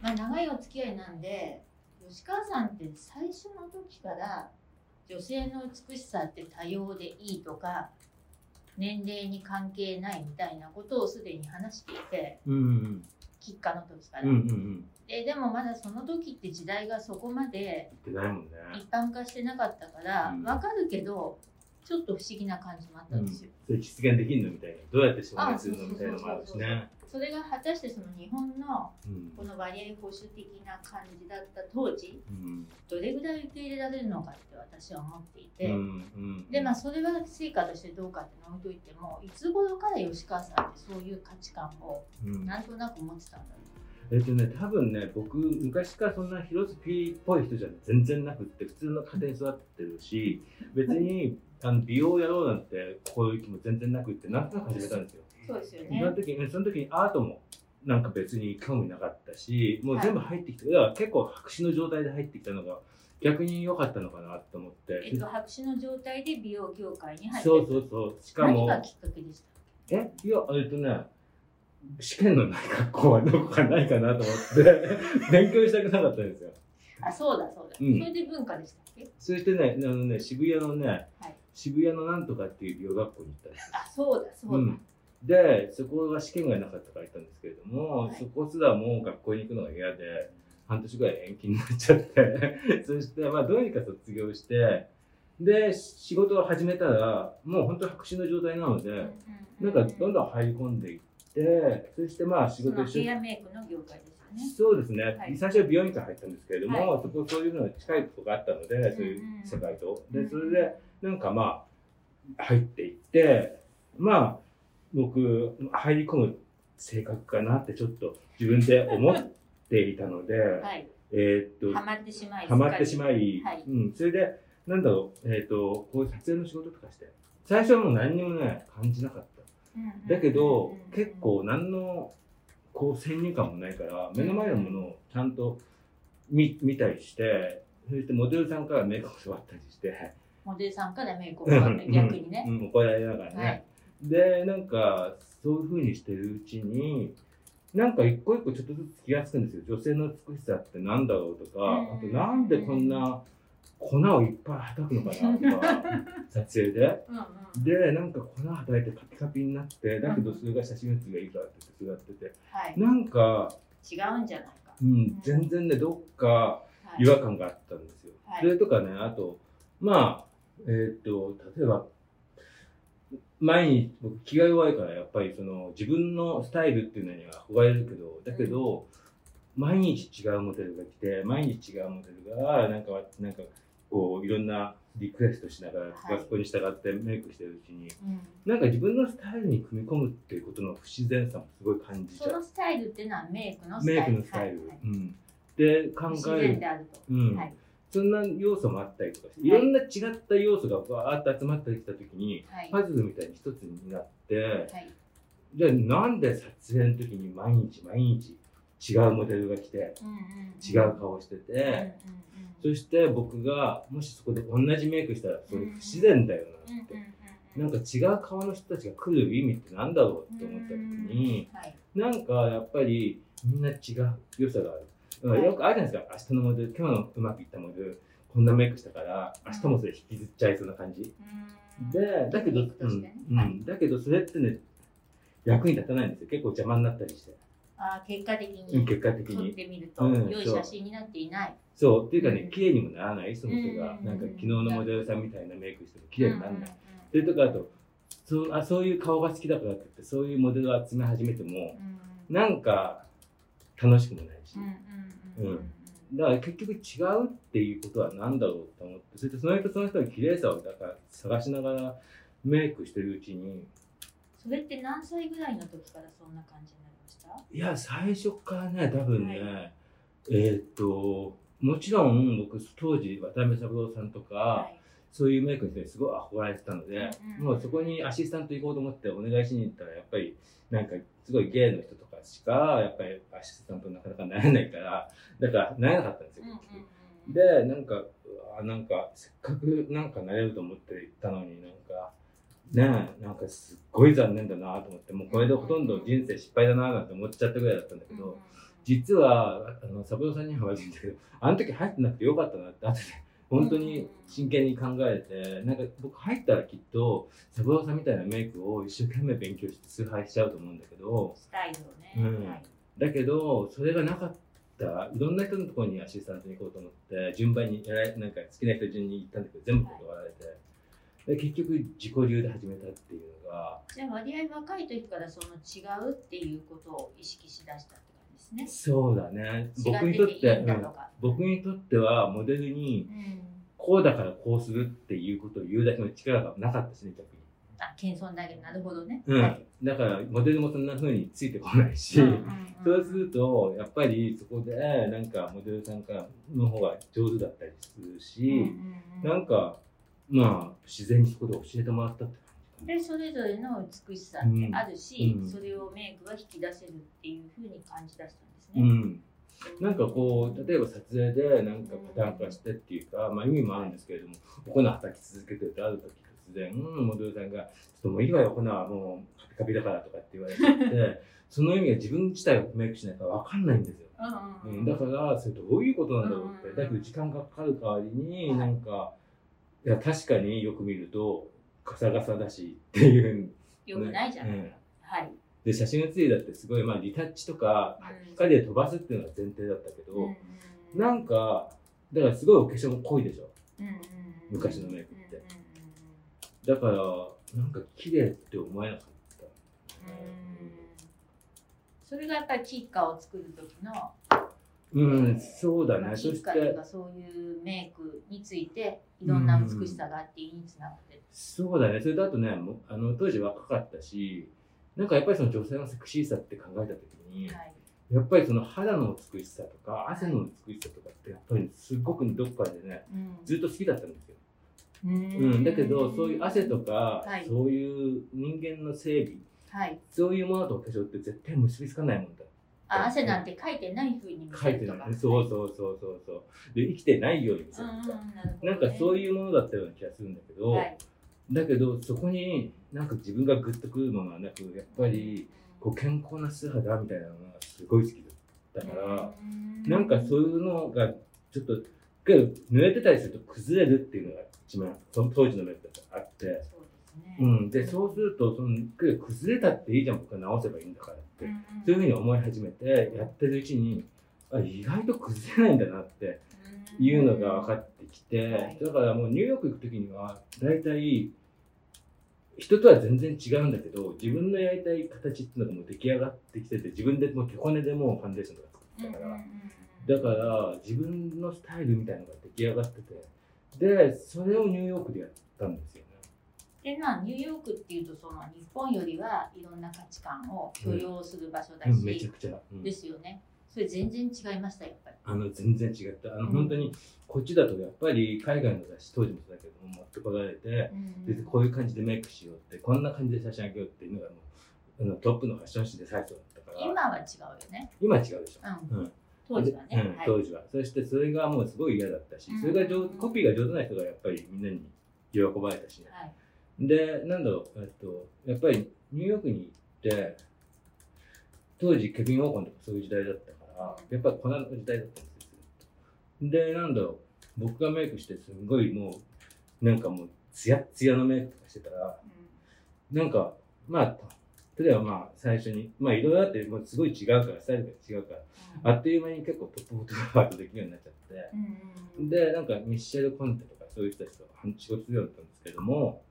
まあ、長いお付き合いなんで吉川さんって最初の時から女性の美しさって多様でいいとか年齢に関係ないみたいなことをすでに話していてうんうん喫下の時から、うんうんうん。ででもまだその時って時代がそこまで一般化してなかったからうん。わかるけどちょっと不思議な感じもあったんですよ、それ実現できるのみたいな。どうやって証あ明するのみたいなのもあるしね。それが果たしてその日本のうん。この割合保守的な感じだった当時うん。どれぐらい受け入れられるのかって私は思っていて、うんうんでまあそれは成果としてどうかっての置いといてもいつ頃から吉川さんってそういう価値観をうん。なんとなく持ってたんだろえっとね、多分ね、僕、昔からそんなヒロスピーっぽい人じゃ全然なくって、普通の家庭に育ってるし、別にあの美容やろうなんて、こういう気も全然なくって、なんとなく始めたんですよ。うそうですよそのね時に、その時にアートもなんか別に興味なかったし、もう全部入ってきて、だから結構白紙の状態で入ってきたのが、逆に良かったのかなと思って。えっと白紙の状態で美容業界に入ってそうそうそう。しかも、何がきっかけでした？え？いや、えっとね、試験のない学校はどこかないかなと思って、勉強したくなかったんですよ。あそうだそうだ、うん。それで文化でしたっけ？そしてね、あのね、渋谷のね、はい渋谷のなんとかっていう美容学校に行ったんです。あそうだそうだ、うん。で、そこが試験がなかったから行ったんですけれども、はい。そこすらもう学校に行くのが嫌で、半年ぐらい延期になっちゃって、そして、まあ、どうにか卒業して、で、仕事を始めたら、もう本当白紙の状態なので、なんかどんどん入り込んでいって、そしてまあ仕事一緒にメイクの業界ですそうですね、はい。最初は美容院から入ったんですけれども、はそこそういうのに近いことがあったので、そういう世界と。で、それで、なんかまあ、入っていって、まあ、僕、入り込む性格かなってちょっと自分で思っていたので、はい。えーっと、ハマってしまいハマってしまい、はい。うん、それで、なんだろう、えーっと、こういう撮影の仕事とかして、最初はもう何にもね、感じなかった。だけど、結構何のこう先入観もないから目の前のものをちゃんと見見たりしてそしてモデルさんからメイクを教わったりして、モデルさんからメイクをって逆にね、うん、怒られながらね、はい。でなんかそういうふうにしてるうちになんか一個一個ちょっとずつ気がつくんですよ。女性の美しさってなんだろうとか、うん。あとなんでこんな粉をいっぱいはたくのかなとか 撮影で。うんうん。で、なんか粉はたいてカピカピになって、だけどそれが写真写りがいいからって言ってやってて、はい、なんか、違うんじゃないか、うん、全然ね、どっかはい。違和感があったんですよ。はい。それとかね、あと、まあ、えーっと、例えば、毎日、僕気が弱いから、やっぱりその自分のスタイルっていうのには憧れるけど、だけど、毎日違うモデルが来て、毎日違うモデルが、なんか、なんか、こう、いろんなリクエストしながら、はいそこに従ってメイクしてるうちに、うん、なんか自分のスタイルに組み込むっていうことの不自然さもすごい感じちゃう。そのスタイルっていうのはメイクのスタイメルイクのスタイル。はいはいうん。で、考自える然で。あると、うん。はいそんな要素もあったりとかして、はい。いろんな違った要素がわーっと集まってきたときに、はい。パズルみたいに一つになって、はい。じゃあなんで撮影の時に毎日毎日違うモデルが来て、違う顔してて、そして僕がもしそこで同じメイクしたらそれ不自然だよなって。うんなんか違う顔の人たちが来る意味ってなんだろうって思った時に、はい。なんかやっぱりみんな違う良さがある。よくあるじゃないですか、明日のモデル、今日のうまくいったモデル、こんなメイクしたから、明日もそれ引きずっちゃいそうな感じ。うん。で、だけど、ね。うんだけどそれってね、役に立たないんですよ。結構邪魔になったりして。あー結果的うんに結果的撮っに。てみると。うん良い写真になっていない、そう、っていうかねうん、綺麗にもならない、その人が。うんなんか昨日のモデルさんみたいなメイクしても綺麗にならない。それとかあと、そうあそういう顔が好きだからって言って、そういうモデルを集め始めても、うん。なんか楽しくもないし。うんうん。だから結局違うっていうことは何だろうと思って、それでその人その人の綺麗さをだから探しながらメイクしてるうちに、それって何歳ぐらいの時からそんな感じになりました？いや、最初からね、多分ね、はえーっと、もちろん僕当時渡辺三郎さんとか、はいそういうメイクの人にすごい憧れてたので、うんうん。もうそこにアシスタント行こうと思ってお願いしに行ったら、やっぱりなんかすごい芸の人とかしか、やっぱりアシスタントなかなかなれないから、だからなれなかったんですよ、うんうん。で、なんか、なんか、せっかくなんかなれると思って行ったのになんか、ねえ、なんかすっごい残念だなと思って、もうこれでほとんど人生失敗だななんて思っちゃったぐらいだったんだけど、実は、あの、サブロさんには悪いんだけど、あの時入ってなくてよかったなって、後で、本当に真剣に考えて、なんか僕入ったらきっと、サブロさんみたいなメイクを一生懸命勉強して崇拝しちゃうと思うんだけど、スタイルをね。うん。はい。だけど、それがなかった、いろんな人のところにアシスタントに行こうと思って、順番に、偉いなんか好きな人順に行ったんだけど、全部断られて、で結局自己流で始めたっていうのが、じゃあ割合若い時からその違うっていうことを意識しだしたってですね。そうだね。僕に違ってていとって、うん。僕にとってはモデルにうん。こうだからこうするっていうことを言うだけの力がなかったしね、逆に。あ、謙遜だけど、なるほどね。うんはいだからモデルもそんな風についてこないし、うんうんうんそうするとやっぱりそこでなんかモデルさんからの方が上手だったりするし、うんうんうんなんかまあ自然にそこで教えてもらったって。でそれぞれの美しさってあるし、うん。それをメイクが引き出せるっていうふうに感じ出したんですね。うん、なんかこう例えば撮影でなんかパターン化してっていうか、まあ、意味もあるんですけれどもお粉叩き続けてるとある時突然、うん、モデルさんが「ちょっともういいわよ粉はもうカピカピだから」とかって言われて その意味が自分自体がメイクしないから分かんないんですよ。うんうんうん。うん、だからそれどういうことなんだろうって。うんだけど時間がかかる代わりにはいなんか、い、や確かによく見るとガサガサだしっていう。よくないじゃない、うん。はい。で写真写りだってすごいまあリタッチとかうん。光で飛ばすっていうのが前提だったけど、うんうんなんかだからすごいお化粧も濃いでしょ。うんうんうん。昔のメイクって。うんうんだからなんか綺麗って思えなかった、うん。うんそれがやっぱりキッカを作る時の、うん、そうだまあねそして。かそういうメイクについていろんな美しさがあっていいにつながって。る。そうだね。それだとねあの当時若かったしなんかやっぱりその女性のセクシーさって考えた時に、はい。やっぱりその肌の美しさとか汗の美しさとかってやっぱりすごくどっかでねうん。ずっと好きだったんですよ、ううん。ん、だけどそういう汗とか、はい。そういう人間の整備はい。そういうものとお化粧って絶対結びつかないもんだあ汗なんてかいてない風に見書いてない。せるとか。そうそうそうそうそう。で生きてないように見せうんうんるとか、なるほどね。なんかそういうものだったような気がするんだけど、はい。だけどそこになんか自分がグッとくるものはなくやっぱりこう健康な素肌みたいなのがすごい好きだったから、なんかそういうのがちょっとけど濡れてたりすると崩れるっていうのが一番その当時のメイクだとあって、そうですね。うん、でそうするとその崩れたっていいじゃん。僕は直せばいいんだからそういうふうに思い始めてやってるうちにあ意外と崩れないんだなっていうのが分かってきて、はい。だからもうニューヨーク行く時には大体人とは全然違うんだけど自分のやりたい形っていうのがもう出来上がってきてて自分でもう手こねでもうファンデーションとか作ったから、だから自分のスタイルみたいなのが出来上がっててでそれをニューヨークでやったんですよ。ね。でまあニューヨークっていうとその日本よりはいろんな価値観を許容する場所だうんめちし、ゃくちゃ、うん。ですよね。それ全然違いましたやっぱり。あの全然違ったあの、うん。本当にこっちだとやっぱり海外の雑誌当時もそうだけども持ってこられて、でこういう感じでメイクしようってこんな感じで写真あげようっていうのがもうあのトップのファッション誌で最初だったから。今は違うよね。今は違うでしょ、うん。うん。当時はね。うんはい。当時は。そしてそれがもうすごい嫌だったし、うん。それが上コピーが上手な人がやっぱりみんなに喜ばれたしね。はい。でなんだろう、えっと、やっぱりニューヨークに行って当時ケビン・オーコンとかそういう時代だったからやっぱり粉の時代だったんですよでなんだろう僕がメイクしてすごいもうなんかもうツヤッツヤのメイクとかしてたらなんかまあ例えばまあ最初にまあいろいろあってもうすごい違うからスタイルが違うからあっという間に結構トップフォトグラファーとできるようになっちゃって。うんうんうん。で、なんかミッシェル・コンテとかそういう人たちと仕事するようになったんですけども、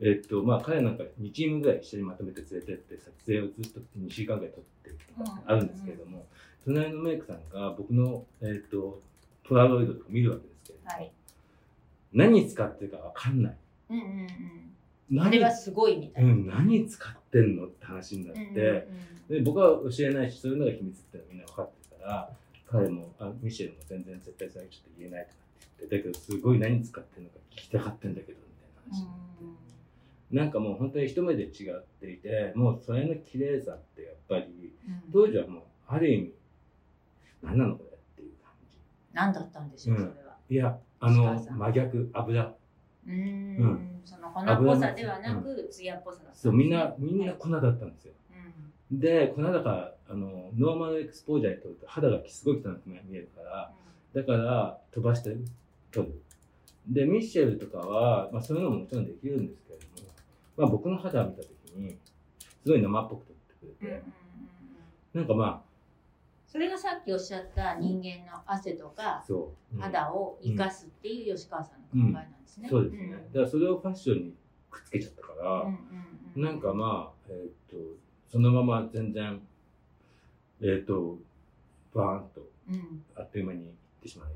えっと、まあ彼なんか2チームぐらい一緒にまとめて連れてって撮影をずっと2週間ぐらい撮ってるとかあるんですけれども、隣のメイクさんが僕の、えっと、ポラロイドとか見るわけですけれども、はい。何使ってるかわかんない。うんうんうん。何？あれはすごいみたいうな。ん、何使ってんのって話になって、うんうんで僕は教えないしそういうのが秘密ってみんな分かってるから彼もあミシェルも全然絶対それはちょっと言えないとかって言ってだけどすごい何使ってるのか聞きたかったんだけどみたいな話、なんかもう本当に一目で違っていてもうそれの綺麗さってやっぱりうん。当時はもうある意味何なのこれっていう感何だったんでしょう、うん。それは。じいやあの真逆油。うーん。うん。その粉っぽさではなく、艶っぽさだったそうみんなみんな粉だったんですよ。うん。で、この間から、あの、ノーマルエクスポージャーで撮ると肌がすごい汚く見えるから、だから飛ばして撮る。で、ミッシェルとかは、まあそういうのももちろんできるんですけれども、まあ僕の肌を見たときに、すごい生っぽく撮ってくれて、なんかまそれがさっきおっしゃった人間の汗とか肌を生かすっていう吉川さんの考えなんですね。そうですね。だからそれをファッションにくっつけちゃったから、うなんかまあ、えーっと、そのまま全然、えーっと、バーンとうん。あっという間にいってしまい。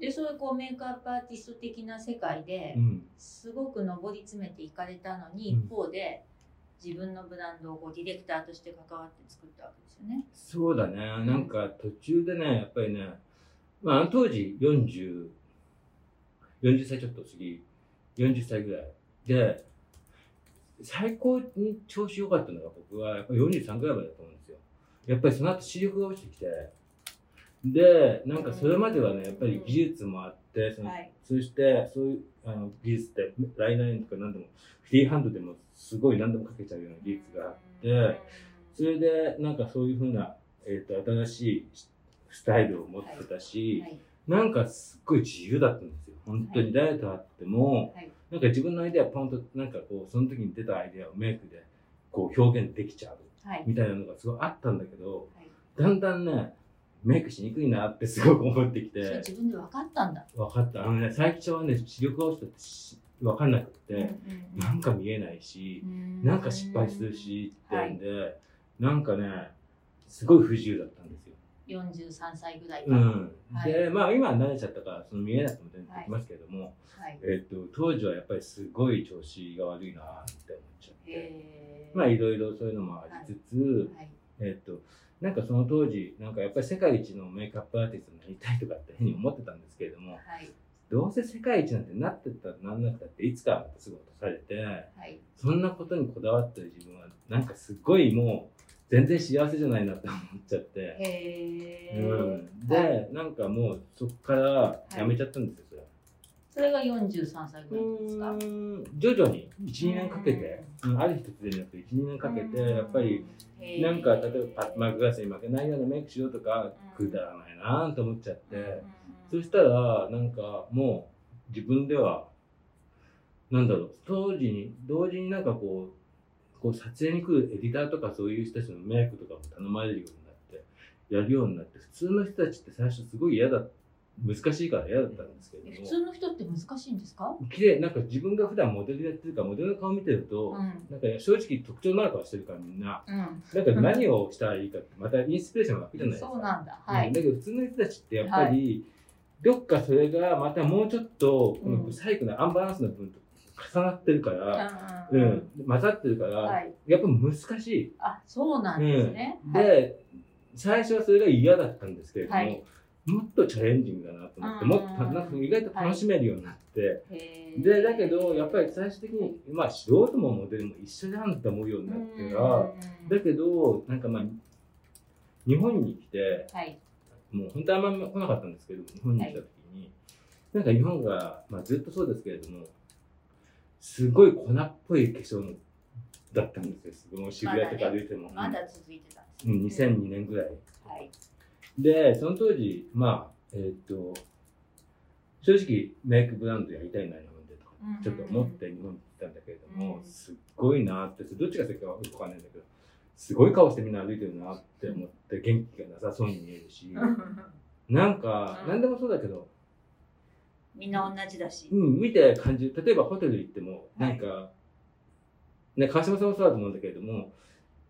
でそういうこうメイクアップアーティスト的な世界でうん。すごく上り詰めていかれたのに、うん一方で自分のブランドをこうディレクターとして関わって作ったわけですよね。そうだね。なんか途中でね、やっぱりね、まあ、あの当時40、40歳ちょっと過ぎ、40歳ぐらい。で、最高に調子良かったのが僕はやっぱり43ぐらいまでだと思うんですよ。やっぱりその後視力が落ちてきて、で、なんかそれまではね、やっぱり技術もあって、そのはい。そして、そういうあの技術って、ライナーとか何でも、フリーハンドでもすごい何でもかけちゃうような技術があって、それで、なんかそういうふうな、えっ、と、新しいスタイルを持ってたし、はい。なんかすっごい自由だったんですよ。本当に誰と会っても、はい。なんか自分のアイデアポンと、なんかこう、その時に出たアイデアをメイクで、こう表現できちゃう、はい。みたいなのがすごいあったんだけど、はい。だんだんね、メイクしにくいなってすごく思ってきて、自分で分かったんだ。分かった。あのね、最初はね、視力が落ちたってし分かんなくて、うんうんなんか見えないし、うんなんか失敗するしってんで、なんかね、すごい不自由だったんですよ。43歳ぐらいか。うん。はいで、まあ今は慣れちゃったから、その見えなくても全然できますけれども、はい。えっと、当時はやっぱりすごい調子が悪いなって思っちゃって、まあいろいろそういうのもありつつ、はい。えっと、なんかその当時、なんかやっぱり世界一のメイクアップアーティストになりたいとかってふうに思ってたんですけれども、はい。どうせ世界一なんてなってったらなんなくたっていつかすぐ落とされて、はい。そんなことにこだわってる自分はなんかすごいもう全然幸せじゃないなって思っちゃって、うん、で、なんかもうそこからやめちゃったんですよ、それが43歳ぐらいですか？徐々に12年かけて、うん。ある日突然じゃなくて12年かけてやっぱりなんか例えばパッマグラスに負けないようなメイクしようとかくだらないなと思っちゃって、そしたらなんかもう自分ではなんだろう当時に同時になんかこうこう撮影に来るエディターとかそういう人たちのメイクとかも頼まれるようになってやるようになって普通の人たちって最初すごい嫌だ難しいから嫌だったんですけれども普通の人って難しいんですか？綺麗なんか自分が普段モデルやってるからモデルの顔見てると、うん。なんか正直特徴のある顔してるからみんなうん。なんか何をしたらいいかってまたインスピレーションが湧くじゃないですかそうなんだ。はい。うんだけど普通の人たちってやっぱり、どっかそれがまたもうちょっとこのうんブサイクなアンバランスの部分と重なってるから、ううんん混ざってるから、はい。やっぱ難しい。あ、そうなんですね。で、はい最初はそれが嫌だったんですけれども、はいもっとチャレンジングだなと思って、うん。もっとなんか意外と楽しめるようになって、へー。でだけどやっぱり最終的にまあ素人もモデルも一緒じゃんって思うようになってから、うん。だけどなんかまあ日本に来てはい。もう本当はあんま来なかったんですけど日本に来た時に、なんか日本が、まあ、ずっとそうですけれどもすごい粉っぽい化粧のだったんですよ。渋谷とか歩いても、まだ続いてたんですうん、ね。2002年ぐらい。はい。でその当時まあえーっと正直メイクブランドやりたいな日本でとかうん。ちょっと思って日本に来たんだけれども、うん。すっごいなってどっちが先かわかんないんだけどすごい顔してみんな歩いてるなって思って元気がなさそうに見えるし なんかうん。何でもそうだけど、みんな同じだし。うん、見て感じる。例えばホテル行ってもはいなんか、ね、川島さんもそうだと思うんだけれども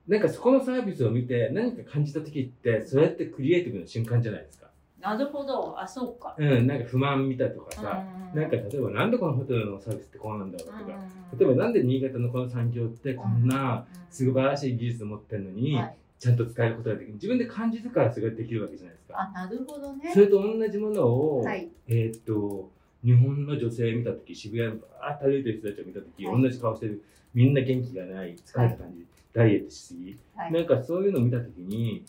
なんかそこのサービスを見て何か感じた時ってそれってクリエイティブな瞬間じゃないですか。なるほど。あ、そうか。うん、なんか不満見たとかさ、うんなんか例えばなんでこのホテルのサービスってこうなんだろうとか、うん例えばなんで新潟のこの産業ってこんな素晴らしい技術を持ってるのに、はいちゃんと使えることができる自分で感じるからそれができるわけじゃないですか。あ、なるほどね。それと同じものを、はい。えーっと日本の女性見た時渋谷のバーッと歩いてる人たちを見た時、はい。同じ顔してるみんな元気がない疲れた感じ、ダイエットしすぎ、はい。なんかそういうのを見た時に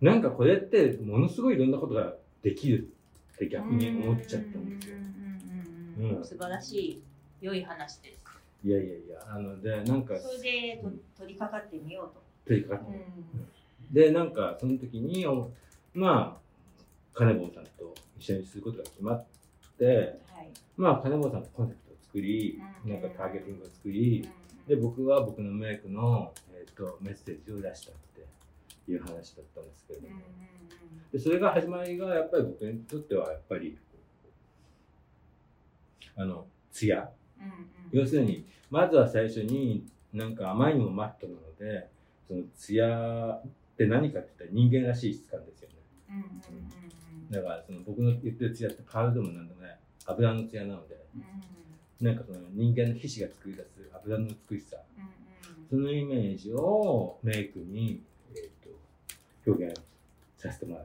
なんかこれってものすごいいろんなことができるって逆に思っちゃったんですよ。素晴らしい良い話です。いやいやいやあのでなんかそれでと取り掛かってみようと。取り掛かうったの、ん。でなんかその時におまあ金坊さんと一緒にすることが決まってはいまあ金坊さんとコンセプトを作りうん。なんかターゲティングを作りで僕は僕のメイクの、えー、とメッセージを出したっていう話だったんですけれども、でそれが始まりがやっぱり僕にとってはやっぱりあの艶。うんうん。要するにまずは最初になんかあまりにもマットなのでその艶って何かって言ったら人間らしい質感ですよね。だからその僕の言ってる艶ってパールでもなんでも油の艶なのでうん。なんかその人間の皮脂が作り出す油の美しさ。うんそのイメージをメイクに、えー、と表現させてもらっ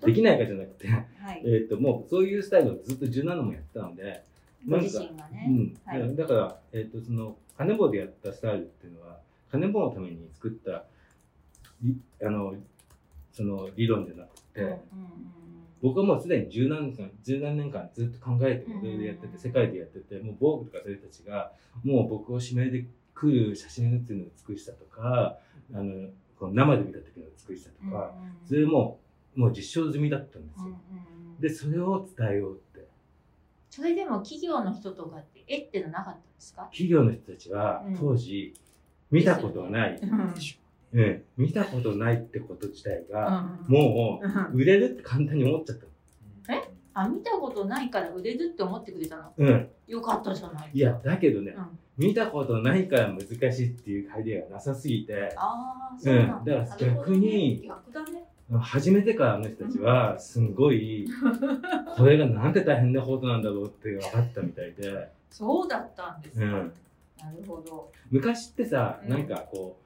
た。できないかじゃなくて、はい。えー、ともうそういうスタイルをずっと17年もやってたので、ご自身がね。うん。はい。だから、えー、とその金棒でやったスタイルっていうのは金棒のために作ったりあのその理論じゃなくて、うんうん僕はもうすでに十何年間十何年間ずっと考えてモデルでやってて、うん。世界でやっててもうボーグとかそれたちがもう僕を指名で来る写真写りの美しさとかあのこの生で見た時の美しさとか、それももう実証済みだったんですよ。でそれを伝えようって。それでも企業の人とかって絵ってのなかったんですか？企業の人たちはうん。当時見たことない、うんうん。見たことないってこと自体が、うん。もう売れるって簡単に思っちゃったあ見たことないから売れるって思ってくれたの？の。うん、よかったじゃない。いやだけどね、うん。見たことないから難しいっていうアイデアがなさすぎて。ああそうなんだ,、うん。だから逆に逆だね。初めてからあの人たちはすんごい これがなんて大変なことなんだろうって分かったみたいで、そうだったんですか、うん、なるほど、昔ってさうん。なんかこう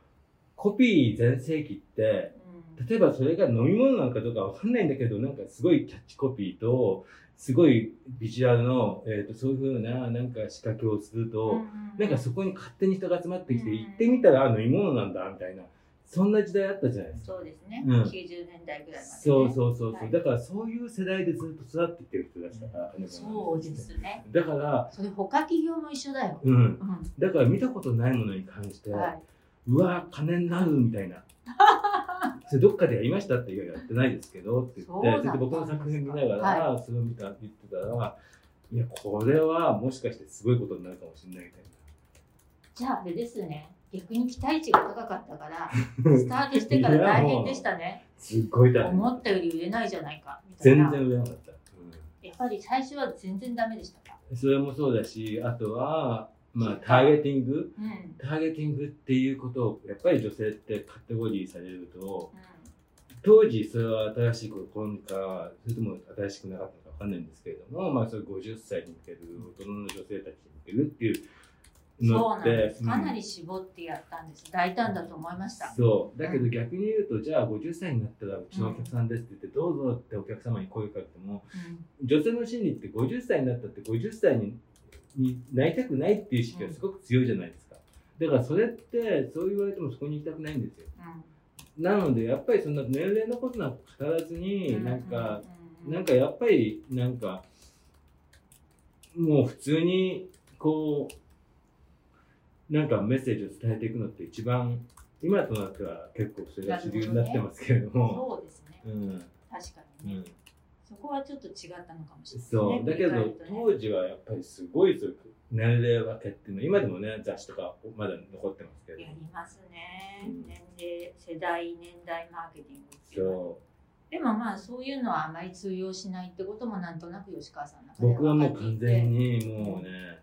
コピー全盛期ってうん。例えばそれが飲み物なのかどうかわかんないんだけどなんかすごいキャッチコピーとすごいビジュアルの、えー、とそういうふうななんか仕掛けをすると、なんかそこに勝手に人が集まってきて、うん行ってみたらあ飲み物なんだみたいな。そんな時代あったじゃないですか。そうですね、うん。90年代ぐらいまで、ね、そうそうそうそう、はい。だからそういう世代でずっと育ってきてる人たちだから、金子さん。そうですね。だから、それ他企業も一緒だよ、うん、うだから見たことないものに関して、んはい、うわ金になるみたいな。それどっかでやりましたって言うやってないですけどって言って僕の作品見ながら、それを見た言ってたらいやこれはもしかしてすごいことになるかもしれないみたいじゃああれですね逆に期待値が高かったからスタートしてから大変でしたね。なすっごい大変思ったより売れないじゃないかみたい全な然売れなかった、やっぱり最初は全然ダメでしたか？うん、それもそうだしあとはまあターゲティングうん。うんターゲティングっていうことをやっぱり女性ってカテゴリーされると当時それは新しい子にかそれとも新しくなかったのか分かんないんですけれども、まあ、それ50歳に向ける大人の女性たちに向けるっていうそうのってなんです。かなうんり絞ってやったんです。大胆だと思いました。そう。だけど逆に言うとじゃあ50歳になったらうちのお客さんですって言ってどうぞってお客様に声かけても女性の心理って50歳になったって50歳にになりたくないっていう意識がすごく強いじゃないですか。だからそれってそう言われてもそこに行きたくないんですよ。うん。なのでやっぱりそんな年齢のことなんか語らずうん。になんか、うん。なんかやっぱりなんかもう普通にこうなんかメッセージを伝えていくのって一番今となっては結構それが主流になってますけれども。そうですね。うん。確かうにね。んそこはちょっと違ったのかもしれないね。そう。だけどね当時はやっぱりすごいそういう年齢分けっていうの今でもね雑誌とかまだ残ってますけど。やりますね。うん。年齢、世代、年代マーケティングっていうそでもまあそういうのはあまり通用しないってこともなんとなく吉川さんの中うで僕はもう完全にもうね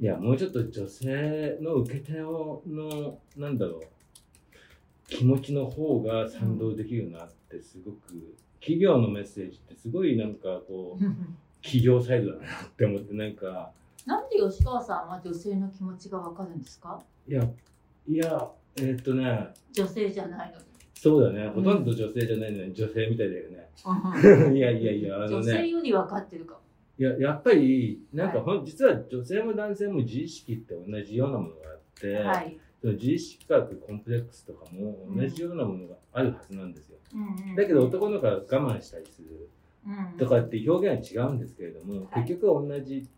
いやもうちょっと女性の受け手ののなんだろう気持ちの方が賛同できるなってすごく企業のメッセージってすごいなんかこう企業サイドだなって思ってなんか。なんで吉川さんは女性の気持ちがわかるんですか？いやいやえーっとね。女性じゃないのに。そうだね。ほとんど女性じゃないのに女性みたいだよね。いやいやいや、あの女性ね、より分かってるかも。いや、やっぱり、なんかはほん、実は女性も男性も自意識って同じようなものがあって、はい。その自意識科学、コンプレックスとかも同じようなものがあるはずなんですよ。うんうんだけど男の子は我慢したりするうんとかって表現は違うんですけれども、はい結局は同じ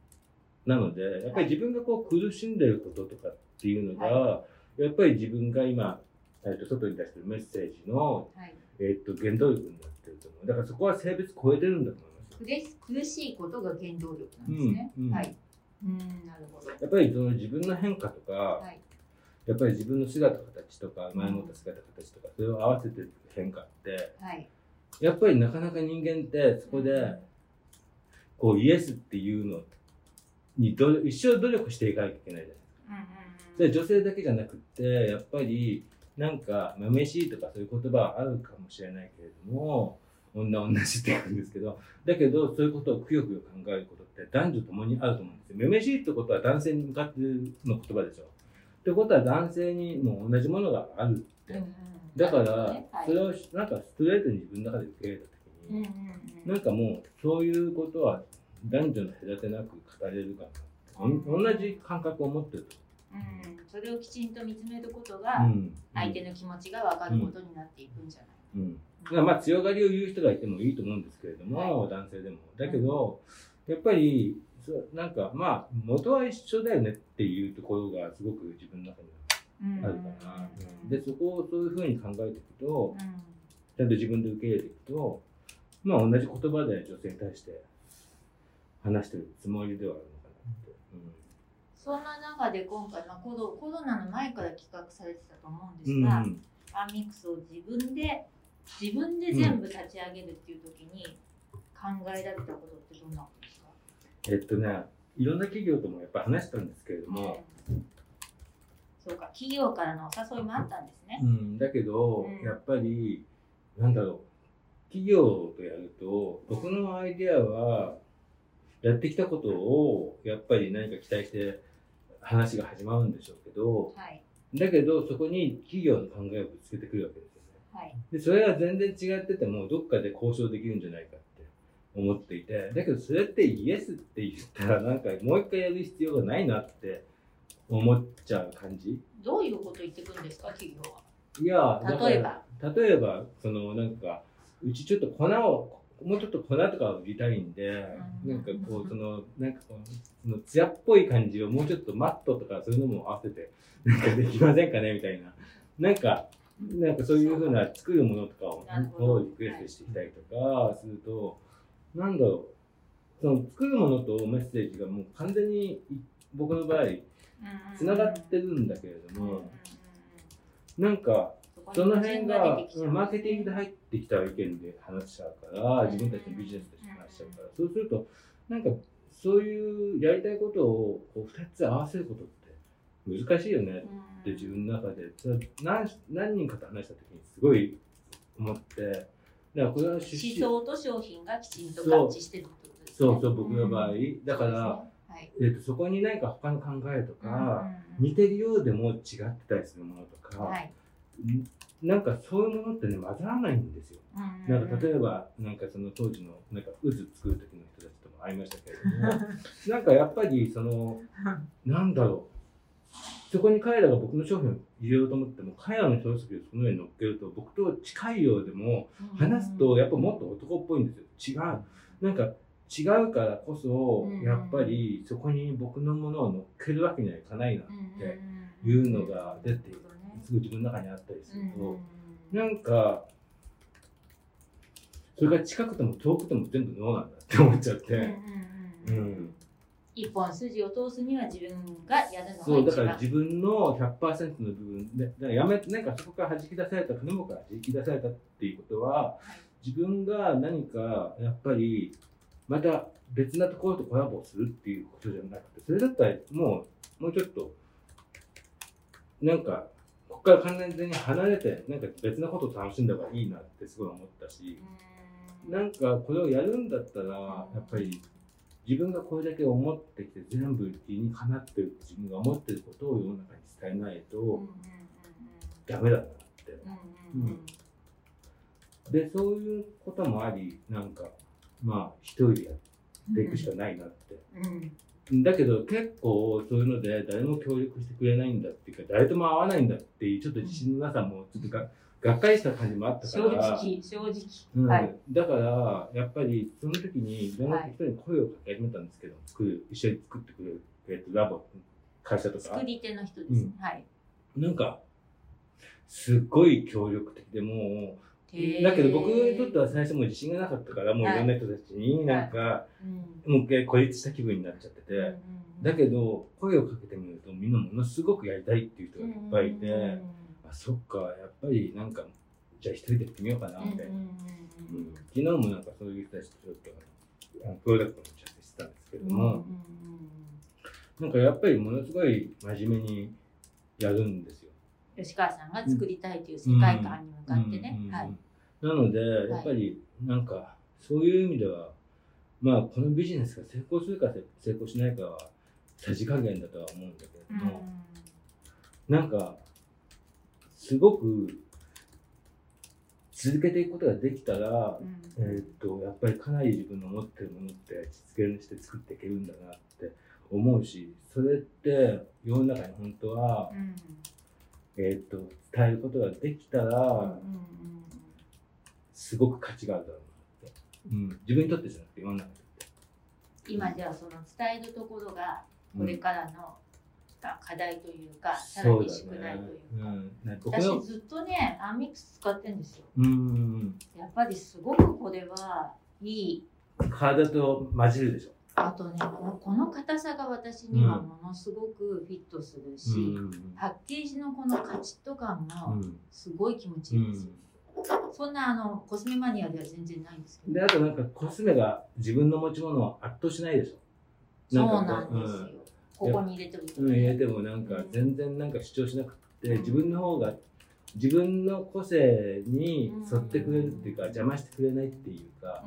なので、やっぱり自分がこう苦しんでることとかっていうのが、やっぱり自分が今えっと外に出してるメッセージの、はい。えっと原動力になってると思うだからそこは性別超えてるんだと思いますよ苦し苦しいことが原動力なんですね。うんうんはい。うん、なるほど。やっぱりその自分の変化とか、はい。やっぱり自分の姿形とか前もった姿形とかそれを合わせてる変化ってはい。やっぱりなかなか人間ってそこでこうイエスっていうのにど一生努力していかなきゃいけないじゃないですか。うんうんそれ女性だけじゃなくってやっぱりなんか「まめしい」とかそういう言葉はあるかもしれないけれども女女しって言うんですけどだけどそういうことをくよくよ考えることって男女ともにあると思うんですよ。めめしいってことは男性に向かっての言葉でしょ。ってことは男性にも同じものがあるって。うんうんだからはいそれをなんかストレートに自分の中で受け入れた時にうんうんうんなんかもうそういうことは男女の隔てなく語れるかな。おん同じ感覚を持ってると。うん、それをきちんと見つめることうが、ん。相手の気持ちが分かることになっていくんじゃない、うん。だからまあ強がりを言う人がいてもいいと思うんですけれども、男性でも。だけど、やっぱり、なんかまあ元は一緒だよねっていうところがすごく自分の中にあるかな。で、そこをそういうふうに考えていくと、うんちゃんと自分で受け入れていくと、まあ同じ言葉で女性に対して話してるつもりではあるのかなって。そんな中で今回、まあ、コロコロナの前から企画されてたと思うんでうん。すが、うんアンミックスを自分で自分で全部立ち上げるっていう時に考えられたことってどんなことえっとね、いろんな企業ともやっぱり話したんですけれども、うんそうか企業からのお誘いもあったんですねう。ん、だけど、うんやっぱりなんだろう企業とやると僕のアイデアはやってきたことをやっぱり何か期待して話が始まるんでしょうけどはいだけどそこに企業の考えをぶつけてくるわけですよね。はいでそれが全然違っててもどっかで交渉できるんじゃないかって思っていてだけどそれってイエスって言ったらなんかもう一回やる必要がないなって思っちゃう感じ。どういうこと言ってくるんですか企業は？いや例えば？例えばそのなんかうちちょっと粉をもうちょっと粉とかを売りたいんで、うん。なんかこうそのなんかこうその艶っぽい感じをもうちょっとマットとかそういうのも合わせてなんかできませんかねみたいな。なんかなんかそういうふうな作るものとかをリクエストしてきたりとかすると、なんだろう。その作るものとメッセージがもう完全にい僕の場合つながってるんだけれども、なんかその辺がう。んマーケティングで入ってきた意見で話しちゃうから、自分たちのビジネスとして話しちゃうから、そうすると、なんかそういうやりたいことをこう2つ合わせることって難しいよね。って自分の中で、何人かと話した時にすごい思って、だからこれは思想と商品がきちんと合致してるってことですね。そうそう、僕の場合。だから、えー、とそこに何か他の考えとか、うん似てるようでも違ってたりするものとか、はい。んなんかそういうものってね、混ざらないんですよ。うん。なんか例えば、なんかその当時のなんか渦作る時の人たちとも会いましたけれども、なんかやっぱりその、なんだろう、そこに彼らが僕の商品を入れようと思っても、彼らのフィロソフィーをその上に乗っけると、僕と近いようでも、話すとやっぱもっと男っぽいんですよ。違う。なんか違うからこそうん、やっぱりそこに僕のものを乗っけるわけにはいかないな。っていうのが出てすごい自分の中にあったりすると、なんか、それが近くても遠くても全部ノーなんだって思っちゃって、うん。一本筋を通すには自分がやるのそう、だから自分の100%の部分で、だからやめ、なんかそこから弾き出された、船もから弾き出されたっていうことは、自分が何かやっぱり、また別なところとコラボするっていうことじゃなくて、それだったらもう、もうちょっと、なんか、ここから完全に離れて、なんか別なことを楽しんだ方がいいなってすごい思ったし、なんかこれをやるんだったら、やっぱり自分がこれだけ思ってきて全部理にかなってる自分が思ってることを世の中に伝えないとダメだなって。で、そういうこともあり、なんか、まあ一人でやっていくしかないなって。だけど結構そういうので誰も協力してくれないんだっていうか、誰とも会わないんだっていうちょっと自信のなさもちょっとががっかりした感じもあったか正ら。直正直。うん。はい。だからやっぱりその時にいろんな人に声をかけ始めたんですけど、作る一緒に作ってくれる、えっと、ラボ会社とか。作り手の人です。うん。はい。なんかすっごい協力的でもう、だけど僕にとっては最初もう自信がなかったから、もういろんな人たちになんか、うん。もう一回孤立した気分になっちゃってて、だけど声をかけてみるとみんなものすごくやりたいっていう人がいっぱいいて、あそっかやっぱりなんかじゃあ一人でやってみようかなみたいな、うんうん。うんうん。昨日もなんかそういう人たちとちょっとあのプロダクトの打ち合わせしてたんですけども、うんうんうんなんかやっぱりものすごい真面目にやるんですよ。吉川さんが作りたいという世界観に向かってね。うん。うん。うん。はい。なのでやっぱりなんかそういう意味ではまあこのビジネスが成功するか成功しないかはさじ加減だとは思うんだけれども、なんかすごく続けていくことができたら、うん。うんえーっとやっぱりかなり自分の持ってるものって実現して作っていけるんだなって思うしそれって世の中に本当は、うん。えーっと伝えることができたら、すごく価値があるだろうなって、うん、自分にとってじゃなくて世の中にとって。今じゃあその伝えるところがこれからのあ課題というかさらに宿題というか、私ずっとねアンミックス使ってるんですよ。やっぱりすごくこれはいい。うん体と混じるでしょ。あとねこの硬さが私にはものすごくフィットするし、うん。パッケージのこのカチッと感もうん。すごい気持ちいいですよ、そんなあのコスメマニアでは全然ないんですけど。であとなんかコスメが自分の持ち物を圧倒しないでしょ。そうかなんですよ、ここに入れてるとうん、うん、入れてもなんか全然なんか主張しなくて自分の方が自分の個性に沿ってくれるっていうか邪魔してくれないっていうか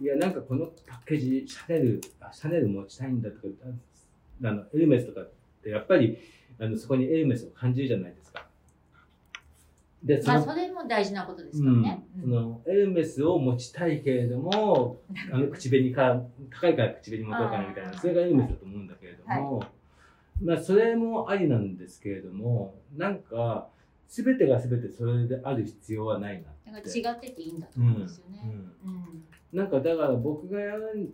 いやなんかこのパッケージシャネルあシャネル持ちたいんだとかあのエルメスとかってやっぱりあのそこにエルメスを感じるじゃないですか。でそのまあそれも大事なことですからね、うん、そのエルメスを持ちたいけれども、あの口紅か高いから口紅持とうかなみたいなそれがエルメスだと思うんだけれども、まあそれもありなんですけれどもなんか全てが全てそれである必要はないなだって。から違ってていいんだと思うんですよね、うん。うん。なんかだから僕がやるん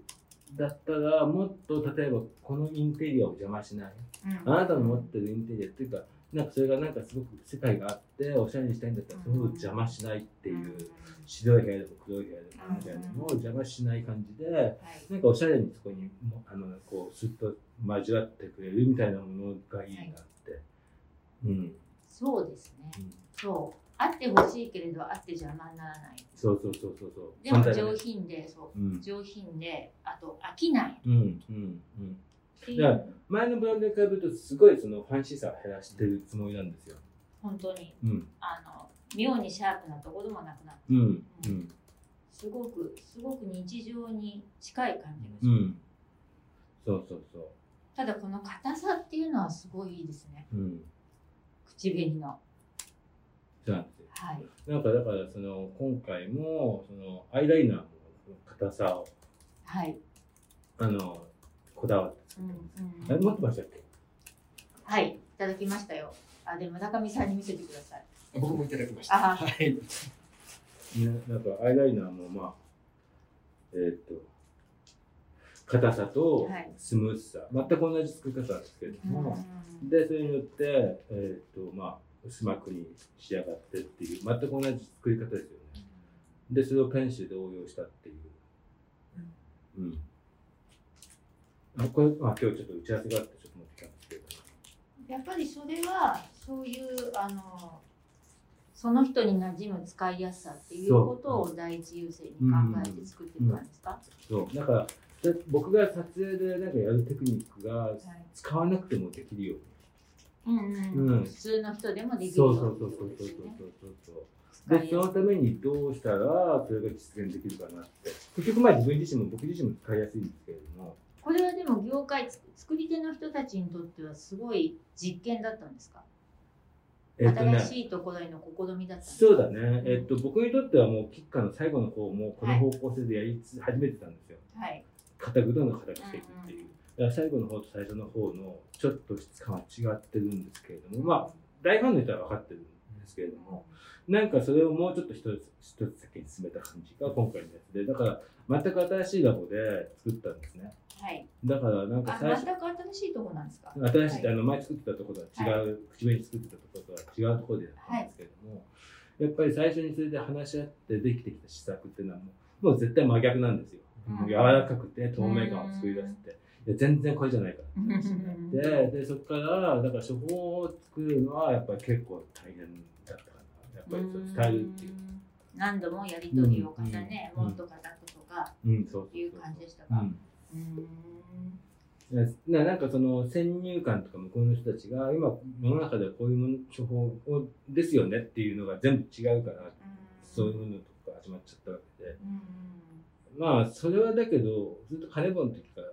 だったらもっと例えばこのインテリアを邪魔しない。うん。あなたの持ってるインテリアっていうかなんかそれがなんかすごく世界があっておしゃれにしたいんだったらそれを邪魔しないっていう、白い部屋でも黒い部屋でもみたいなのを邪魔しない感じではい。なんかおしゃれにそこにもあのこうスッと交わってくれるみたいなものがいいなって、うん、そうですね。うん。そう。あってほしいけれどあって邪魔にならない。そうそうそうそうそう。でも上品でそう。うん。上品であと飽きない。うん。うん。うんだからう前のブランドに比べるとすごいそのファンシーさを減らしてるつもりなんですよ。本当に。うん。あの妙にシャープなところもなくなってうん。うん。すごくすごく日常に近い感じがします、うん。そうそうそう。ただこの硬さっていうのはすごいいいですね。うん。口紅の。そうなんですよ。はい。なんかだからその今回もそのアイライナーの硬さを。はい、あのこだわっ持ってましたっけ？はいいただきましたよあで村上さんに見せてください僕もいただきました。あはい。ね、なんかアイライナーもまあえーっと硬さとはいスムースさ、全く同じ作り方なんですけれども、でそれによってえーっとまあ薄膜に仕上がってっていう全く同じ作り方ですよね。でそれをペンシルで応用したっていう。うん。あこれまあ今日ちょっと打ち合わせがあってちょっと持ってきたんですけど。やっぱりそれはそういうあのその人に馴染む使いやすさっていうことを第一優先に考えて作っていったんですか、そう。だからで僕が撮影でなんかやるテクニックがはい使わなくてもできるように。うんうんうん。普通の人でもできるそうよそうそうそうそうそうそう。そう。でそのためにどうしたらそれが実現できるかなって。結局まあ自分自身も僕自身も使いやすいんですけれどもこれはでも業界つ作り手の人たちにとってはすごい実験だったんですか、えっとね新しいところへの試みだったそうだね。えっと僕にとってはもうキッカーの最後の方もこの方向性でやりつ始めてたんですよ。はい。片ぐどんどん形していくっていう。だから最後の方と最初の方のちょっと質感は違ってるんですけれどもまあ大ファンの人は分かってるんですけれどもなんかそれをもうちょっと一つ一つ先に進めた感じが今回のやつでだから全く新しいラボで作ったんですね。はいだからなんかあ最初全く新しいところなんですか？新しい、はい。あの前作ってたところとは違う、口紅作ってたところとは違うところでやったんですけれやっぱり最初にそれで話し合ってできてきた施策っていうのはもうもう絶対真逆なんですよ。うん。柔らかくて透明感を作り出して、いや全然これじゃないからって話になって、でそこからだから処方を作るのはやっぱり結構大変だったかな。やっぱりそう伝えるっていう。何度もやり取りを重ね、うん。もっと固くとかいう感じでしたか？うんうんななんかその先入観とか向こうの人たちが今世の中ではこういうもの処方をですよねっていうのが全部違うからそういうものとか始まっちゃったわけで。まあそれはだけどずっとカネボンの時から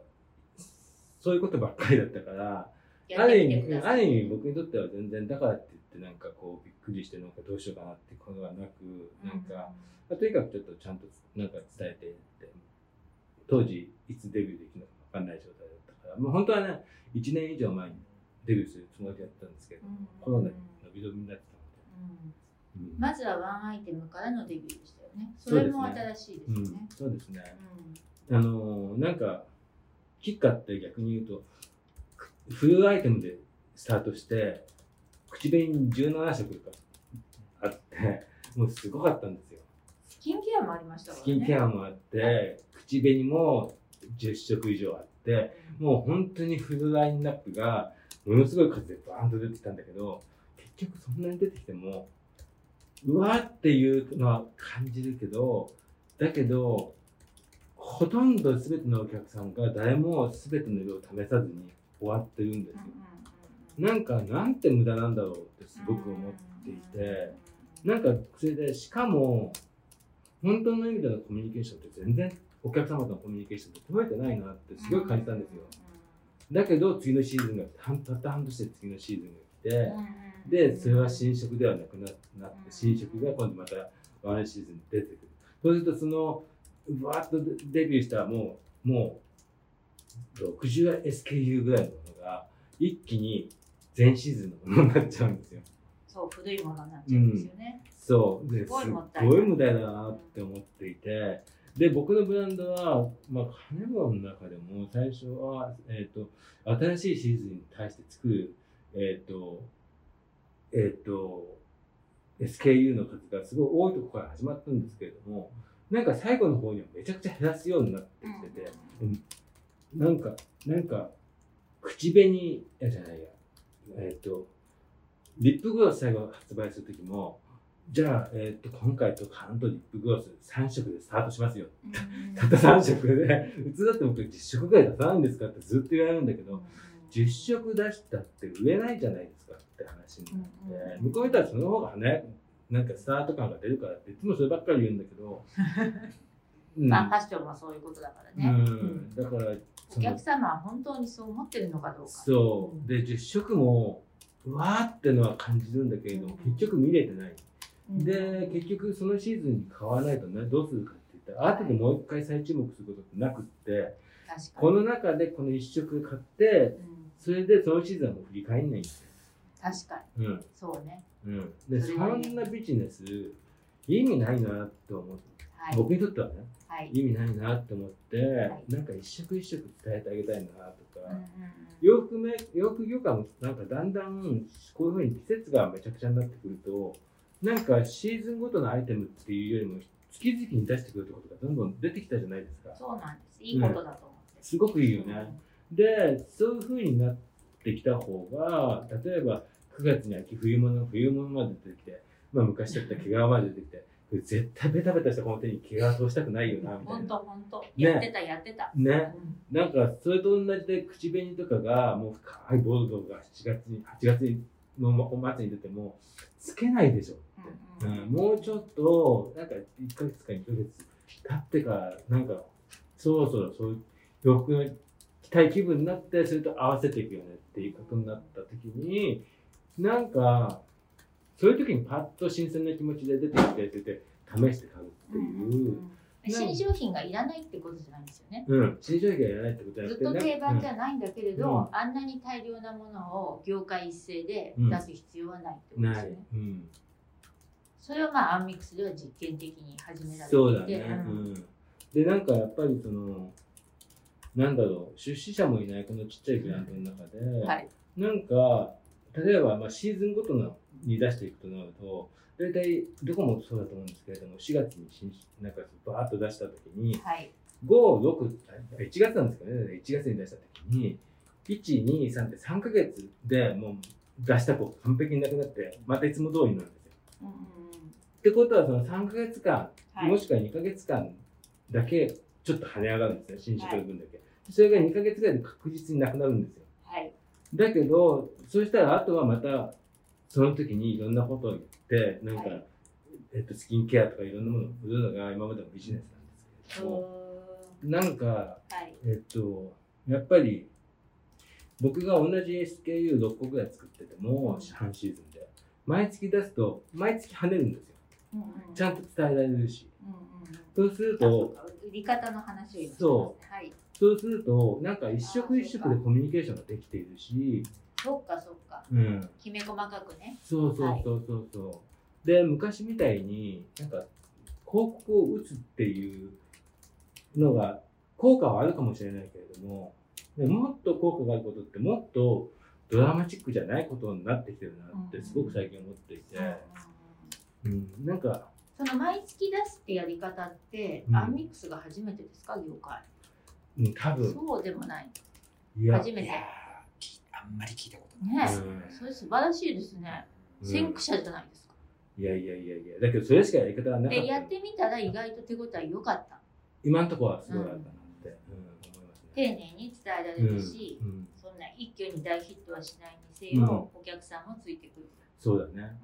そういうことばっかりだったからある意味ある意味僕にとっては全然だからって言ってなんかこうびっくりしてなんかどうしようかなってことはなくなんか、まあとにかくちょっとちゃんとなんか伝えてって当時いつデビューできるのか分かんない状態だったからもう本当はね1年以上前にデビューするつもりだったんですけど、うん。コロナに伸び伸びになってたのうん。で、うん。まずはワンアイテムからのデビューでしたよね。それも新しいですよね。そうですね。うん。あのーなんかキッカって逆に言うとくフルアイテムでスタートして口紅17色とかあってもうすごかったんですよ。スキンケアもありましたからスね。キンケアもあって、口紅も10色以上あって、もう本当にフルラインナップがものすごい数でバーンと出てきたんだけど、結局そんなに出てきても、うわーっていうのは感じるけど、だけど、ほとんど全てのお客さんが誰も全ての色を試さずに終わってるんですよ。なんか、なんて無駄なんだろうってすごく思っていて、なんか、それで、しかも、本当の意味でのコミュニケーションって全然お客様とのコミュニケーションって取れてないなってすごい感じたんですよ。だけど、次のシーズンが、半たった半年で次のシーズンが来て、で、それは新色ではなくななって、新色が今度またワンシーズンに出てくる。そうすると、その、うわーっとデビューしたもう、もう、60 SKU ぐらいのものが、一気に全シーズンのものになっちゃうんですよ。そう、古いものになっちゃうんですよね。そう。ですすごいすっもったいななって思っていて、で、僕のブランドは、まあ、カネボンの中でも最初は、えっ、と、新しいシーズンに対して作る、えっ、と、えっ、と、SKU の数がすごい多いところから始まったんですけれども、なんか最後の方にはめちゃくちゃ減らすようになってきてて、なんか、なんか、口紅、じゃないや、えっ、と、リップグロス最後発売するときも、じゃあ、えっ、と、今回とカンとリップグロス3色でスタートしますよ。たった3色で、普通だって僕10色ぐらい出さないんですかってずっと言われるんだけど、10色出したって売れないじゃないですかって話になって、向こう見たらその方が早く、なんかスタート感が出るからっていつもそればっかり言うんだけど、う んまあ、ファッションもそういうことだからね。うん、だから、お客様は本当にそう思ってるのかどうか。そう。で、10色も、うわーってのは感じるんだけれども、うん結局見れてない。うんで、結局そのシーズンに買わないとね、どうするかって言ったら、後でもう一回再注目することってなくって。この中でこの一色買って、うんそれでそのシーズンはもう振り返んないんですよ。確かうん。に。そうね。うん。で、そんなビジネス、意味ないなって思って、はい。僕にとってはね、はい。意味ないなって思って、いなんか一色一色伝えてあげたいなとか、洋服め洋服業界もなんかだんだんこういうふうに季節がめちゃくちゃになってくるとなんかシーズンごとのアイテムっていうよりも月々に出してくるってことがどんどん出てきたじゃないですかそうなんです。いいことだと思って。すごくいいよね、でそういうふうになってきた方が例えば9月に秋冬物冬物まで出てきて、まあ、昔だったら毛皮まで出てきて絶対ベタベタしたこの手に毛皮通したくないよなみたい本な当本当。ねやってたやってた。ねうんなんかそれと同じで口紅とかがもう深いボルドーが7月に8月のお末に出てもつけないでしょ、ううん。ん。もうちょっとなんか1ヶ月か2ヶ月経ってからなんかそろそろそういう洋服の着たい気分になってそれと合わせていくよねっていうことになった時になんかそういう時にパッと新鮮な気持ちで出てきて出て試して買うっていう。新商品がいらないってことじゃないんですよね。うん、新商品がいらないってことずっと定番じゃゃないんだけれど、うんあんなに大量なものを業界一斉でうん出す必要はないってことですよね。。うんそれをまあアンミックスでは実験的に始められていて、そうだね。ううんん。で、なんかやっぱりその、なんだろう、出資者もいないこのちっちゃいブランドの中で、はい。なんか、例えばまあシーズンごとのに出していくとなると、大体どこもそうだと思うんですけれども、4月に新なんかバーッと出したときに、はい。5、6、1月なんですかね、1月に出したときに、1、2、3って3ヶ月でもう出した子完璧になくなって、またいつも通りになるんですよ。うん。ってことは、その3ヶ月間、はいもしくは2ヶ月間だけちょっと跳ね上がるんですね、新宿の分だけ。それが2ヶ月ぐらいで確実になくなるんですよ。はい。だけど、そうしたら、あとはまた、その時にいろんなことをなんか、はいえっと、スキンケアとかいろんなものを売るのが今までのビジネスなんですけれども、うなんか、はい。えっと、やっぱり、僕が同じ SKU6 個ぐらい作ってても、半シーズンで、毎月出すと、毎月跳ねるんですよ。うんうん。ちゃんと伝えられるし。うんうんうん。そうすると、売り方の話を今そしてますねはい。そうすると、なんか一色一色でコミュニケーションができているし、そっかそっか。うん。きめ細かくね。そうそうそうそうそう。で、昔みたいに、なんか、広告を打つっていうのが、効果はあるかもしれないけれども、でもっと効果があることって、もっとドラマチックじゃないことになってきてるなって、すごく最近思っていて、うんうんなんか、その毎月出すってやり方って、うんアンミックスが初めてですか？業界。うん、多分、そうでもない。初めて。あんまり聞いたことない。ですねそれ素晴らしいですね。うん。先駆者じゃないですか。いやいやいやいや、だけどそれしかやり方はなかった。で、やってみたら意外と手応え良かった。今のところはすごいあったなって、うん。思います丁ね。寧に伝えられるし、うん、そんな一挙に大ヒットはしないにせよ、うん。お客さんもついてくる。そうだね。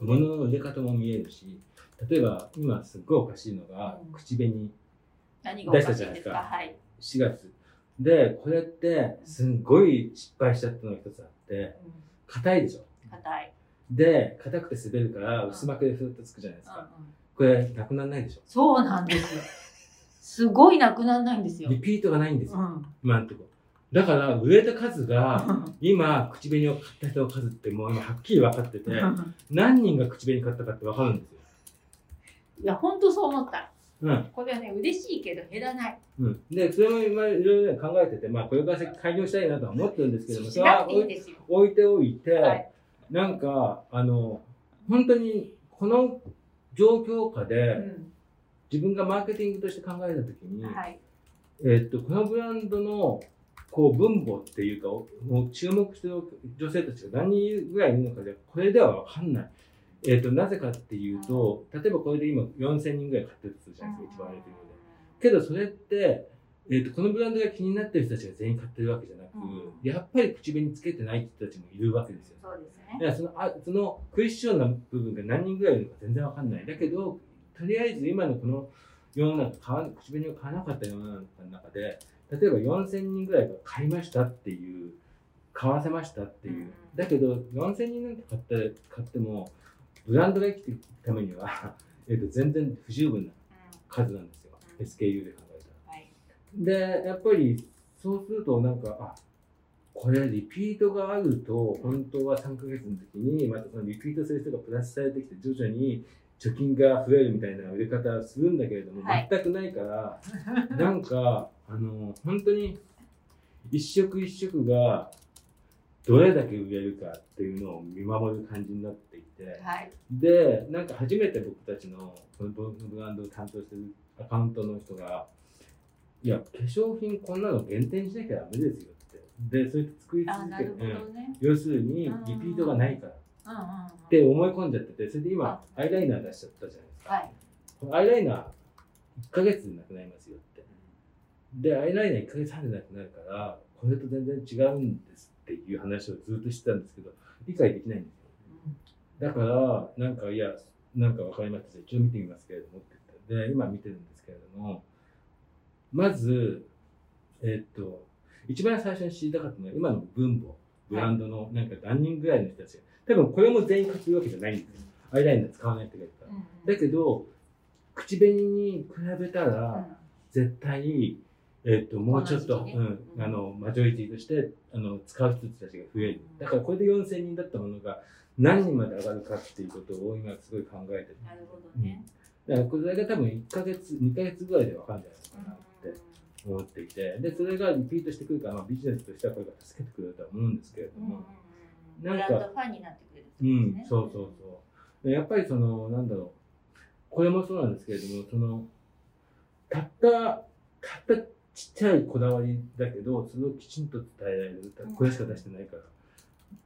うん。うん、物の入れ方も見えるし、例えば今すっごいおかしいのが、うん。口紅。何がおかしいんですか？出したじゃないですか。はい。4月。で、これってすんごい失敗しちゃったのが一つあって、うん硬いでしょ？硬い。で、硬くて滑るから薄膜でふっとつくじゃないですか。これなくならないでしょ？そうなんですよ。すごいなくならないんですよ。リピートがないんですよ、うん今んとこ。だから売れた数が、今、口紅を買った人の数ってもう今はっきり分かってて、何人が口紅買ったかって分かるんですよ。いや、本当そう思った。うん。これはね、嬉しいけど減らない。うん。で、それも今いろいろね考えてて、まあこれから先開業したいなとは思ってるんですけども、それは。置いておいて、はい。なんか、あの、本当にこの状況下うでん自分がマーケティングとして考えたときに、はい。えっと、このブランドのこう分母っていうか、もう注目してる女性たちが何人ぐらいいるのかで、これではわかんない。えっと、なぜかっていうと、例えばこれで今4000人ぐらい買ってるとするじゃないですか、一番売れてるので。けどそれって、えっとこのブランドが気になってる人たちが全員買ってるわけじゃなく、うんやっぱり口紅つけてない人たちもいるわけですよ。そうですだからそのあそのクエスチョンな部分が何人ぐらいいるのか全然わかんない。だけど、とりあえず今のこの世の中買わ、口紅を買わなかった世の中の中で、例えば4000人ぐらいが買いましたっていう、買わせましたっていう。うんだけど、4000人なんて買って買っても、ブランドが生きていくためには、えっと全然不十分な数なんですよ。うん SKU で考えたら。はい。で、やっぱりそうするとなんか、あこれリピートがあると、本当は3ヶ月の時に、またそのリピートする人がプラスされてきて、徐々に貯金が増えるみたいな売れ方をするんだけれども、はい全くないから、なんか、あの、本当に一色一色がどれだけ売れるかっていうのを見守る感じになっていて、はい。で、なんか初めて僕たちのこのブランドを担当してるアカウントの人が、いや、化粧品こんなの限定にしなきゃダメですよって。で、そうやって作り続けて、ね。要するにリピートがないからっ。て思い込んじゃってて、それで今あ、アイライナー出しちゃったじゃないですか。はい。このアイライナー1ヶ月でなくなりますよって。で、アイライナー1ヶ月半でなくなるから、これと全然違うんですっていう話をずっとしてたんですけど、理解できないんですよ。だから、なんか、いや、なんかわかりました。一応見てみますけれどもって言って、で、今見てるんですけれども、まず、えっと、一番最初に知りたかったのは、今の分母、ブランドのなんか何人ぐらいの人たちが、多分これも全員買ってるわけじゃないんですよ。アイライナー使わない人がいるから。だけど、口紅に比べたら、絶対、えっと、もうちょっと、ねうん、あの、マジョリティとして、あの、使う人たちが増える。だからこれで4000人だったものが何人まで上がるかっていうことを今すごい考えてる。なるほどね。だからこれが多分1ヶ月、2ヶ月ぐらいでわかるんじゃないかなって思っていて、で、それがリピートしてくるから、まあビジネスとしてはこれが助けてくれるとは思うんですけれども、ブなんかランドファンになってくれる。うん、ねそうそうそう。やっぱりその、なんだろう。これもそうなんですけれども、その、たった、たったちっちゃいこだわりだけど、それをきちんと伝えられる。これしか出してないから。っ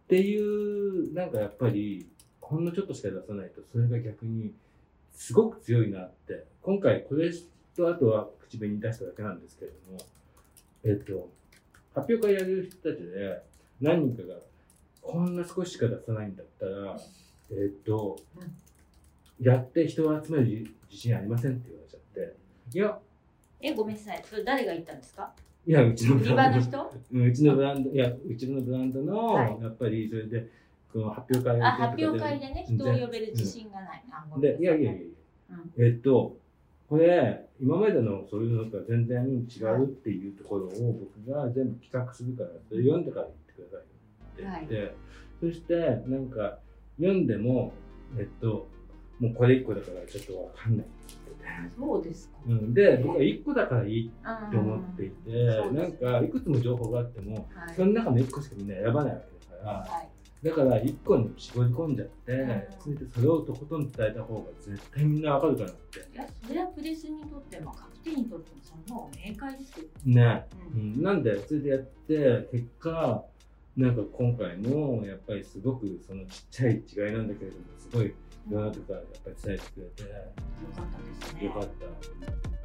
ていう、なんかやっぱり、ほんのちょっとしか出さないと、それが逆に、すごく強いなって。今回これと、あとは口紅に出しただけなんですけれども、えっと、発表会やる人たちで、何人かが、こんな少ししか出さないんだったら、えっと、やって人を集める自信ありませんって言われちゃって、いや、え、ごめんなさい。それ誰が言ったんですか？いや、うちの売り場の人？うんうちのブランド、いや、うちのブランドの、はい。やっぱりそれで、この発表会をあ、発表会でね、人を呼べる自信がない。な。ごめんで、いやいやいやいや、うん。えっと、これ、今までのそういうのとは全然違うっていうところを僕が全部企画するから、それ読んでから言ってくださいよって言って、そして、なんか、読んでも、えっと、もうこれ1個だからちょっとわかんない。そうですか。うん、で、僕は1個だからいいあと思っていて、なんか、いくつも情報があっても、はいその中の1個しかみんな選ばないわけだから、はい。だから1個に絞り込んじゃって、んそれでそれをとことん伝えた方が絶対みんなわかるからって。いや、それはプレスにとっても、カプテンにとっても、その方が明快ですよ。ね。ううんん、なんで、それでやって、結果、なんか今回もやっぱりすごくそのちっちゃい違いなんだけれども、すごいなとこからやっぱり伝えてくれて、よかったですね。よかった。